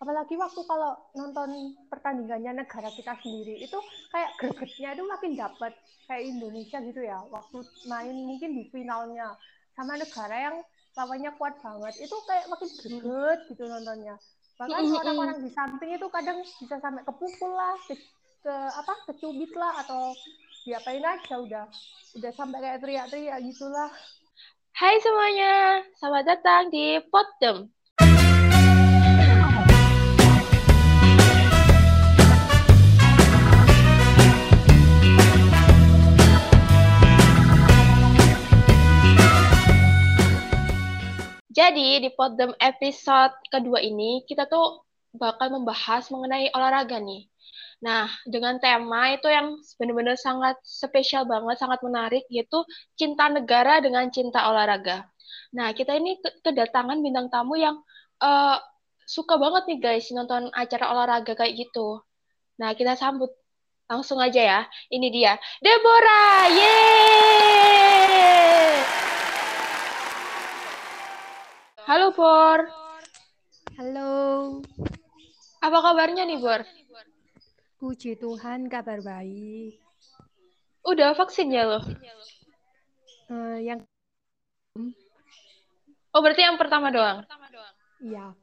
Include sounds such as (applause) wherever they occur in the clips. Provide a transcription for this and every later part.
apalagi waktu kalau nonton pertandingannya negara kita sendiri itu kayak gregetnya itu makin dapat kayak Indonesia gitu ya waktu main mungkin di finalnya. Sama negara yang lawannya kuat banget itu kayak makin greget gitu nontonnya. Bahkan orang-orang di samping itu kadang bisa sampai kepukul lah ke, ke apa kecubit lah atau diapain aja udah udah sampai kayak teriak-teriak gitulah. Hai semuanya, selamat datang di Potem. Jadi di Podem episode kedua ini kita tuh bakal membahas mengenai olahraga nih. Nah, dengan tema itu yang benar-benar sangat spesial banget, sangat menarik, yaitu cinta negara dengan cinta olahraga. Nah, kita ini kedatangan bintang tamu yang uh, suka banget nih guys nonton acara olahraga kayak gitu. Nah, kita sambut langsung aja ya. Ini dia, Deborah. Yeay! Halo, Bor. Halo. Apa kabarnya nih, Bor? Puji Tuhan, kabar baik. Udah vaksin ya lo? Uh, yang Oh, berarti yang pertama doang? Iya.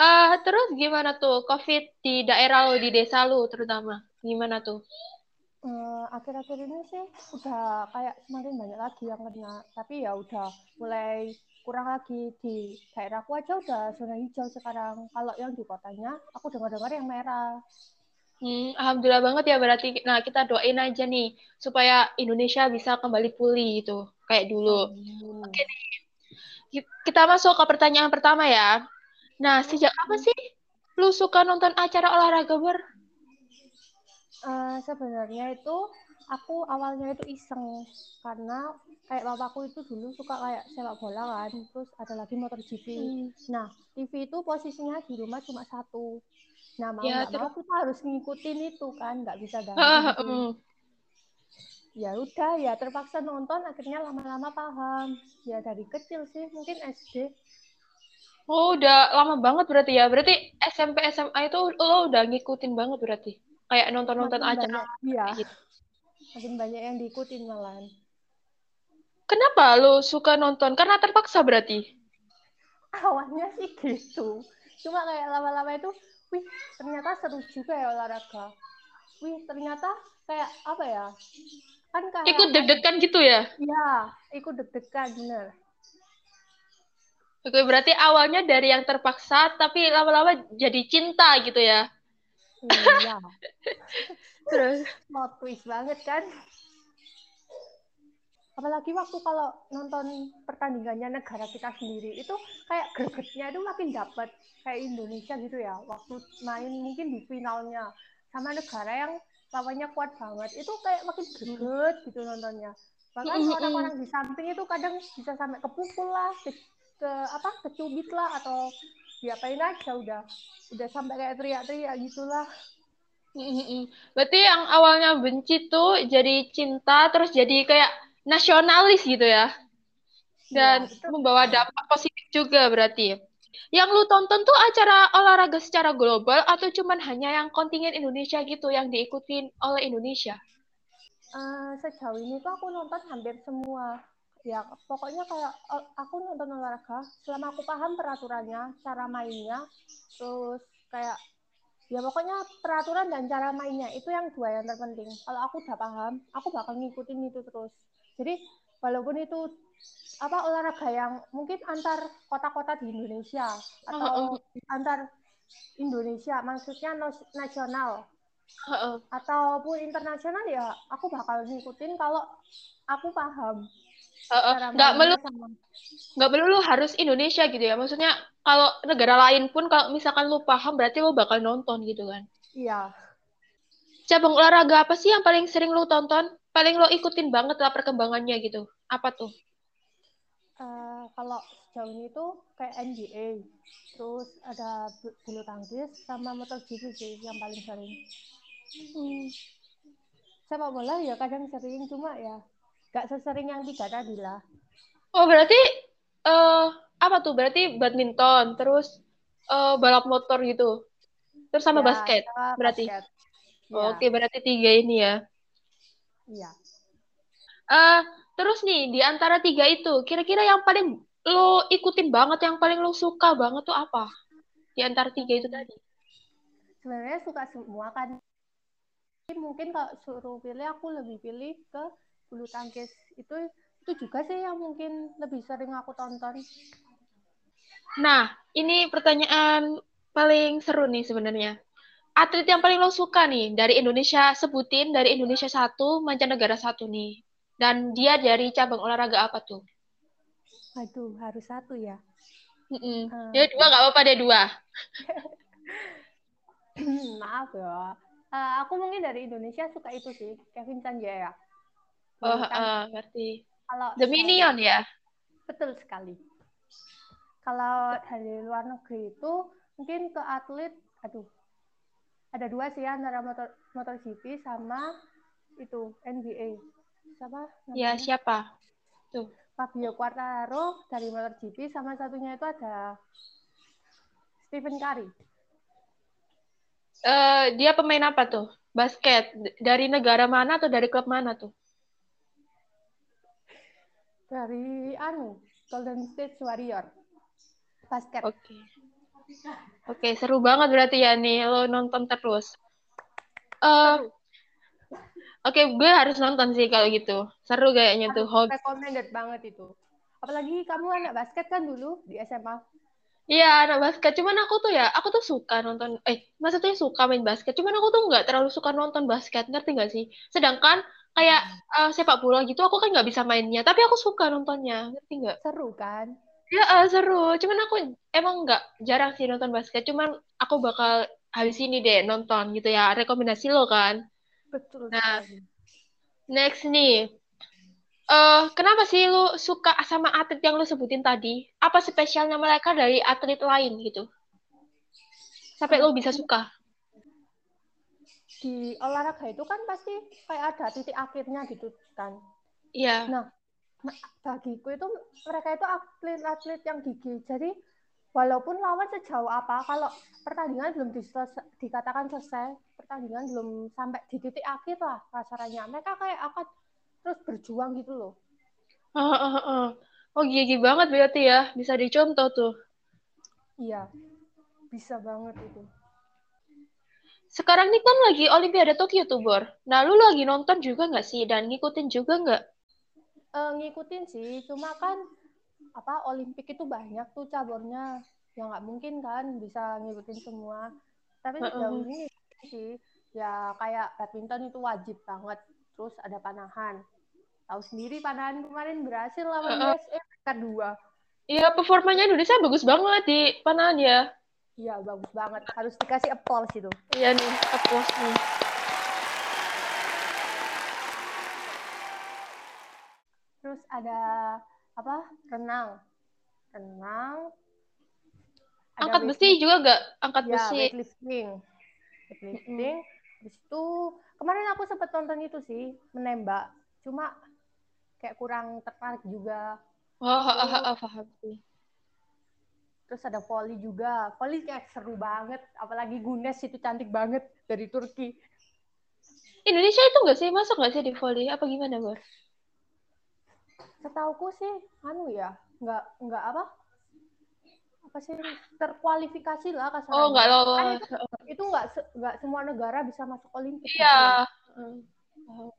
Uh, terus gimana tuh COVID di daerah lo, di desa lo terutama? Gimana tuh? Eh, akhir-akhir uh, ini sih udah kayak semakin banyak lagi yang kena. Tapi ya udah mulai kurang lagi di daerahku aja udah zona hijau sekarang. Kalau yang di kotanya, aku dengar-dengar yang merah. Hmm, Alhamdulillah banget ya berarti. Nah, kita doain aja nih supaya Indonesia bisa kembali pulih itu kayak dulu. Hmm. Oke nih. Kita masuk ke pertanyaan pertama ya. Nah, sejak apa sih lu suka nonton acara olahraga ber? Uh, sebenarnya itu aku awalnya itu iseng karena kayak bapakku itu dulu suka kayak sepak bola kan terus ada lagi motor GP hmm. nah TV itu posisinya di rumah cuma satu nah mau ya, mau kita harus ngikutin itu kan nggak bisa (laughs) ganti gitu. ya udah ya terpaksa nonton akhirnya lama-lama paham ya dari kecil sih mungkin SD Oh, udah lama banget berarti ya. Berarti SMP SMA itu lo udah ngikutin banget berarti. Kayak nonton-nonton acara. Iya. Gitu makin banyak yang diikutin malahan. Kenapa lo suka nonton? Karena terpaksa berarti? Awalnya sih gitu. Cuma kayak lama-lama itu, wih ternyata seru juga ya olahraga. Wih ternyata kayak apa ya? Kan kayak ikut deg-degan gitu ya? Iya, ikut deg-degan bener. Oke, berarti awalnya dari yang terpaksa, tapi lama-lama jadi cinta gitu ya? Iya. (laughs) Terus mau twist banget kan? Apalagi waktu kalau nonton pertandingannya negara kita sendiri itu kayak gregetnya itu makin dapat kayak Indonesia gitu ya. Waktu main mungkin di finalnya sama negara yang lawannya kuat banget itu kayak makin greget gitu nontonnya. Bahkan orang-orang di samping itu kadang bisa sampai kepukul lah, ke, ke apa kecubit lah atau diapain aja udah udah sampai kayak teriak-teriak gitulah Berarti yang awalnya benci tuh jadi cinta, terus jadi kayak nasionalis gitu ya? Dan ya, membawa dampak positif juga berarti. Yang lu tonton tuh acara olahraga secara global atau cuman hanya yang kontingen Indonesia gitu yang diikutin oleh Indonesia? Uh, sejauh ini tuh aku nonton hampir semua. Ya pokoknya kayak eh, aku nonton olahraga selama aku paham peraturannya, cara mainnya, terus kayak ya pokoknya peraturan dan cara mainnya itu yang dua yang terpenting kalau aku udah paham aku bakal ngikutin itu terus jadi walaupun itu apa olahraga yang mungkin antar kota-kota di Indonesia atau uh, uh. antar Indonesia maksudnya nasional uh. ataupun internasional ya aku bakal ngikutin kalau aku paham uh, nggak melulu nggak melulu harus Indonesia gitu ya. Maksudnya kalau negara lain pun kalau misalkan lu paham berarti lu bakal nonton gitu kan. Iya. Cabang olahraga apa sih yang paling sering lu tonton? Paling lo ikutin banget lah perkembangannya gitu. Apa tuh? Uh, kalau sejauh ini tuh kayak NBA terus ada bulu tangkis sama MotoGP sih yang paling sering. Hmm. sepak bola ya kadang sering cuma ya Gak sesering yang tiga tadi lah. Oh berarti uh, apa tuh? Berarti badminton, terus uh, balap motor gitu. Terus sama ya, basket sama berarti. Basket. Oh, Ya. Oke, berarti tiga ini ya. Iya. Uh, terus nih, di antara tiga itu, kira-kira yang paling lo ikutin banget, yang paling lo suka banget tuh apa? Di antara tiga itu tadi. Sebenarnya suka semua kan. Mungkin kalau suruh pilih, aku lebih pilih ke bulu tangkis. Itu itu juga sih yang mungkin lebih sering aku tonton. Nah, ini pertanyaan paling seru nih sebenarnya. Atlet yang paling lo suka nih dari Indonesia sebutin dari Indonesia satu, mancanegara satu nih. Dan dia dari cabang olahraga apa tuh? Aduh, harus satu ya. Mm -mm. Uh, ya dua nggak apa-apa deh dua. (laughs) Maaf ya. Uh, aku mungkin dari Indonesia suka itu sih, Kevin Sanjaya. Oh, uh, ngerti. Kalau The Minion ya? Betul sekali. Kalau dari luar negeri itu mungkin ke atlet, aduh, ada dua sih antara motor motor GP sama itu NBA. Siapa? Namanya? Ya siapa? Tuh. Fabio Quartararo dari motor GP sama satunya itu ada Stephen Curry. Uh, dia pemain apa tuh? Basket. Dari negara mana atau dari klub mana tuh? Dari anu Golden State Warrior basket. Oke. Okay. Oke, okay, seru banget berarti ya nih lo nonton terus. Uh, Oke, okay, gue harus nonton sih kalau gitu. Seru kayaknya tuh. Hobi. Recommended banget itu. Apalagi kamu anak basket kan dulu di SMA. Iya, anak basket. Cuman aku tuh ya, aku tuh suka nonton, eh, maksudnya suka main basket. Cuman aku tuh nggak terlalu suka nonton basket, ngerti nggak sih? Sedangkan kayak uh, sepak bola gitu aku kan nggak bisa mainnya tapi aku suka nontonnya ngerti nggak? Seru kan? Ya uh, seru. Cuman aku emang nggak jarang sih nonton basket cuman aku bakal habis ini deh nonton gitu ya rekomendasi lo kan? Betul nah sekali. next nih. Uh, kenapa sih lo suka sama atlet yang lo sebutin tadi? Apa spesialnya mereka dari atlet lain gitu? Sampai lo bisa suka di olahraga itu kan pasti kayak ada titik akhirnya gitu kan. Iya. Nah, bagiku itu mereka itu atlet-atlet yang gigih. Jadi walaupun lawan sejauh apa, kalau pertandingan belum dikatakan selesai, pertandingan belum sampai di titik akhir lah kasarannya, mereka kayak akan terus berjuang gitu loh. Oh, oh, oh. oh gigi banget berarti ya, bisa dicontoh tuh. Iya, bisa banget itu. Sekarang ini kan lagi Olimpiade Tokyo tuh, Bor. Nah, lu lagi nonton juga nggak sih? Dan ngikutin juga nggak? Uh, ngikutin sih, cuma kan apa Olimpik itu banyak tuh cabornya. Ya nggak mungkin kan bisa ngikutin semua. Tapi sejauh uh -uh. ini sih, ya kayak badminton itu wajib banget. Terus ada panahan. Tahu sendiri panahan kemarin berhasil lawan uh. USA kedua. Iya, performanya Indonesia bagus banget di panahan ya. Iya, bagus banget. Harus dikasih applause itu. Iya nih, applause nih. Terus ada apa? Renang. Renang. Angkat besi juga gak? Angkat ya, besi. weightlifting. Weightlifting. Mm -hmm. Habis itu kemarin aku sempat tonton itu sih, menembak. Cuma kayak kurang tertarik juga. Oh, oh, oh, oh, paham sih terus ada volley juga volley kayak seru banget apalagi Gunes itu cantik banget dari Turki Indonesia itu nggak sih masuk nggak sih di volley apa gimana Bor? Setauku sih anu ya nggak nggak apa apa sih terkualifikasi lah kasarnya. Oh nggak lolos. Kan itu, itu nggak nggak semua negara bisa masuk Olimpik. Iya. Gitu.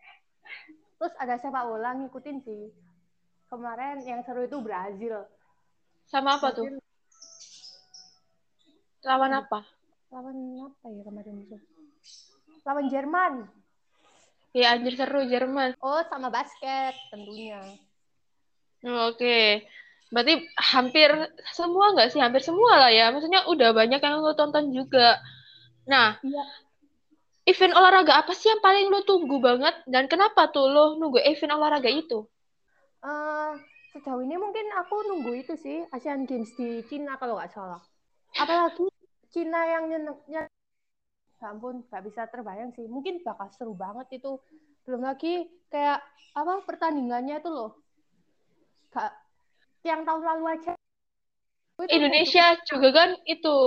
Terus ada sepak bola ngikutin sih. Kemarin yang seru itu Brazil. Sama apa Brazil, tuh? Lawan apa? Lawan apa ya kemarin itu? Lawan Jerman. Ya anjir seru Jerman. Oh, sama basket tentunya. Oke. Okay. Berarti hampir semua nggak sih? Hampir semua lah ya. Maksudnya udah banyak yang lo tonton juga. Nah, iya. event olahraga apa sih yang paling lo tunggu banget? Dan kenapa tuh lo nunggu event olahraga itu? Uh, sejauh ini mungkin aku nunggu itu sih Asian Games di Cina kalau nggak salah apalagi Cina yang nyenengnya ya ampun nggak bisa terbayang sih mungkin bakal seru banget itu belum lagi kayak apa pertandingannya itu loh Gak, yang tahun lalu aja itu Indonesia itu. juga kan itu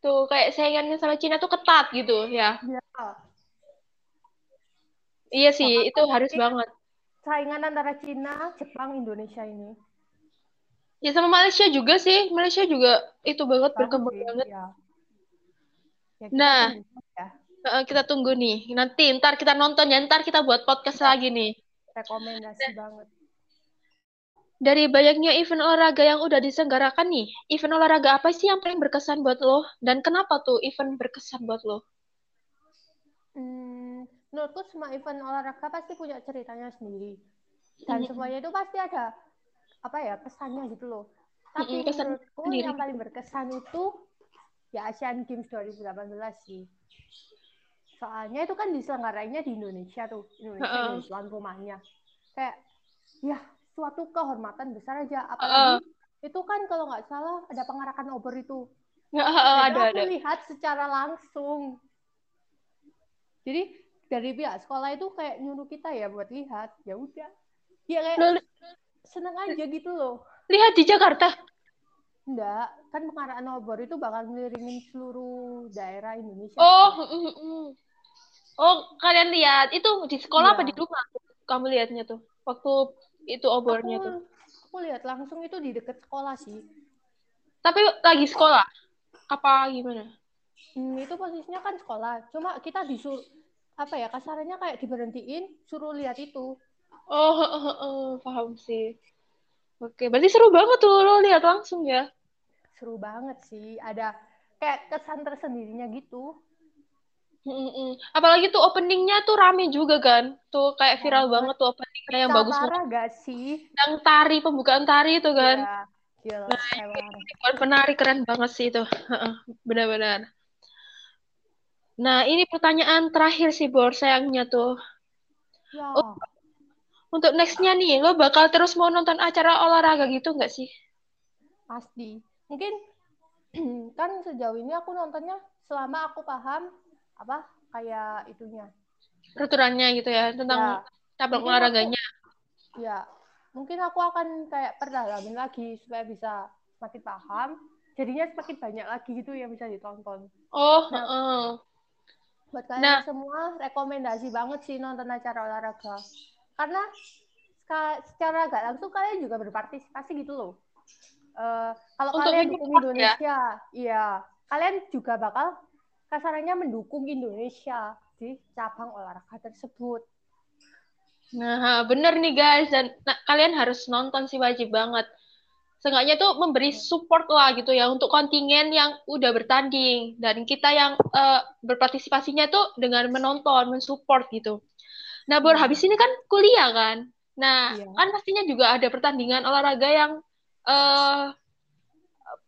tuh kayak saingannya sama Cina tuh ketat gitu ya. Iya. Iya sih, Bahkan itu harus banget. Saingan antara Cina, Jepang, Indonesia ini. Ya sama Malaysia juga sih. Malaysia juga itu banget Bagus berkembang sih, banget. ya. Ya, kita Nah, tunggu ya. kita tunggu nih. Nanti ntar kita nonton ya, ntar kita buat podcast Ya. lagi nih. Rekomendasi banget. Dari banyaknya event olahraga yang udah diselenggarakan nih, event olahraga apa sih yang paling berkesan buat lo? Dan kenapa tuh event berkesan buat lo? Hmm, menurutku semua event olahraga pasti punya ceritanya sendiri. Dan Mm-mm. semuanya itu pasti ada apa ya kesannya gitu loh. Tapi Mm-mm, kesan menurutku sendiri. yang paling berkesan itu ya Asian Games 2018 sih. Soalnya itu kan diselenggarainya di Indonesia tuh. Indonesia Heeh. jadi tuan rumahnya. Kayak ya suatu kehormatan besar aja. Apalagi itu kan kalau nggak salah ada pengarakan obor itu. Dan itu ada aku ada. lihat secara langsung. Jadi dari pihak sekolah itu kayak nyuruh kita ya buat lihat. Ya udah. Ya kayak seneng aja gitu loh. lihat di Jakarta. Enggak, kan pengarahan obor itu bakal ngelilingin seluruh daerah Indonesia. Oh, mm, mm, mm. oh kalian lihat itu di sekolah apa Iya. di rumah? Kamu lihatnya tuh waktu itu obornya Aku tuh. aku lihat langsung itu di dekat sekolah sih. Tapi lagi sekolah apa gimana? Hmm, itu posisinya kan sekolah. Cuma kita disuruh apa ya kasarannya kayak diberhentiin suruh lihat itu. Oh, oh, (laughs) oh, oh, paham sih. Oke, berarti seru banget tuh lo lihat langsung ya. Seru banget sih. Ada kayak kesan tersendirinya gitu. Mm-mm. Apalagi tuh openingnya tuh rame juga kan. Tuh kayak viral Banget. banget tuh openingnya yang bagus banget. gak sih? Yang tari, pembukaan tari itu kan. Ya, gila, Nah, penari keren banget sih itu. Benar-benar. Nah, ini pertanyaan terakhir sih, Bor, sayangnya tuh. Ya, Oh, untuk nextnya nih, lo bakal terus mau nonton acara olahraga gitu nggak sih? pasti. Mungkin (clears throat) kan sejauh ini aku nontonnya selama aku paham apa kayak itunya. Peraturannya gitu ya, tentang Ya, cabang mungkin aku olahraganya. ya mungkin aku akan kayak perdalamin lagi supaya bisa semakin paham. Jadinya semakin banyak lagi gitu yang bisa ditonton. Oh, Nah, heeh. buat kalian Nah, semua rekomendasi banget sih nonton acara olahraga. Karena secara gak langsung kalian juga berpartisipasi gitu loh. Eh, kalau untuk kalian dukung ya. Indonesia, iya, kalian juga bakal kasarannya mendukung Indonesia di cabang olahraga tersebut. Nah, bener nih guys, dan nah, kalian harus nonton sih wajib banget. Seenggaknya tuh memberi support lah gitu ya untuk kontingen yang udah bertanding dan kita yang eh, berpartisipasinya tuh dengan menonton, mensupport gitu. Nah, Iya, habis ini kan kuliah kan. Nah, iya, kan pastinya juga ada pertandingan olahraga yang eh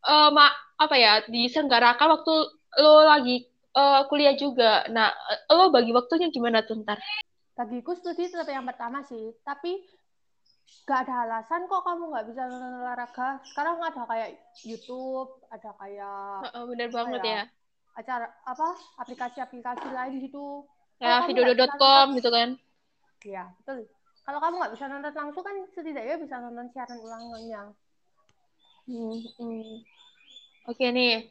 eh, ma- apa ya diselenggarakan waktu lo lagi eh, kuliah juga. Nah, eh, lo bagi waktunya gimana tuh ntar? bagiku studi tetap yang pertama sih, tapi gak ada alasan kok kamu nggak bisa nonton olahraga. Sekarang ada kayak YouTube, ada kayak Heeh, bener banget ya ya. acara apa aplikasi-aplikasi lain gitu. Ya, video.com gitu kan. Ya betul. Kalau kamu nggak bisa nonton langsung kan setidaknya bisa nonton siaran ulangannya. Hmm, hmm. Oke nih.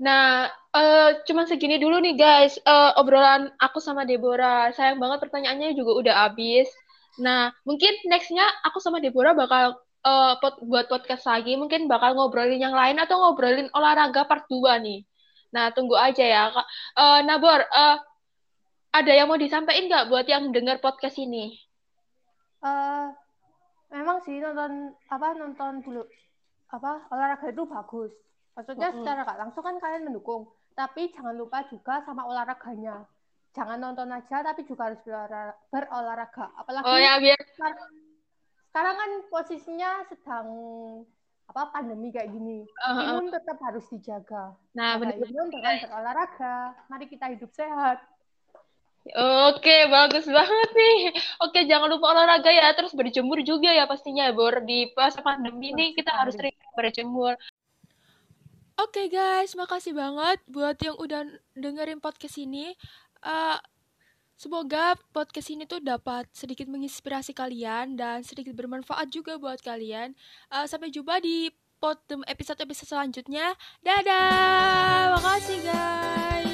Nah, eh cuman segini dulu nih guys, eh, obrolan aku sama Deborah. Sayang banget pertanyaannya juga udah habis. Nah, mungkin nextnya aku sama Deborah bakal eh, pot- buat podcast lagi. Mungkin bakal ngobrolin yang lain atau ngobrolin olahraga part 2 nih. Nah, tunggu aja ya. Eh, Nabor, eh, ada yang mau disampaikan nggak buat yang dengar podcast ini? eh memang sih nonton apa nonton dulu apa olahraga itu bagus. Maksudnya Mm-mm. secara nggak langsung kan kalian mendukung, tapi jangan lupa juga sama olahraganya. Jangan nonton aja, tapi juga harus berolah- berolahraga. Oh Apalagi ya, biar sekar- sekarang kan posisinya sedang apa pandemi kayak gini. eh, eh. Imun tetap harus dijaga. Nah, bener imun dengan berolahraga. Mari kita hidup sehat. Oke, bagus banget nih. Oke, jangan lupa olahraga ya, terus berjemur juga ya pastinya, Bor. Di pas pandemi ini kita harus sering berjemur. Oke guys, makasih banget buat yang udah dengerin podcast ini. Eh, semoga podcast ini tuh dapat sedikit menginspirasi kalian dan sedikit bermanfaat juga buat kalian. Eh, sampai jumpa di episode-episode selanjutnya. Dadah. Makasih guys.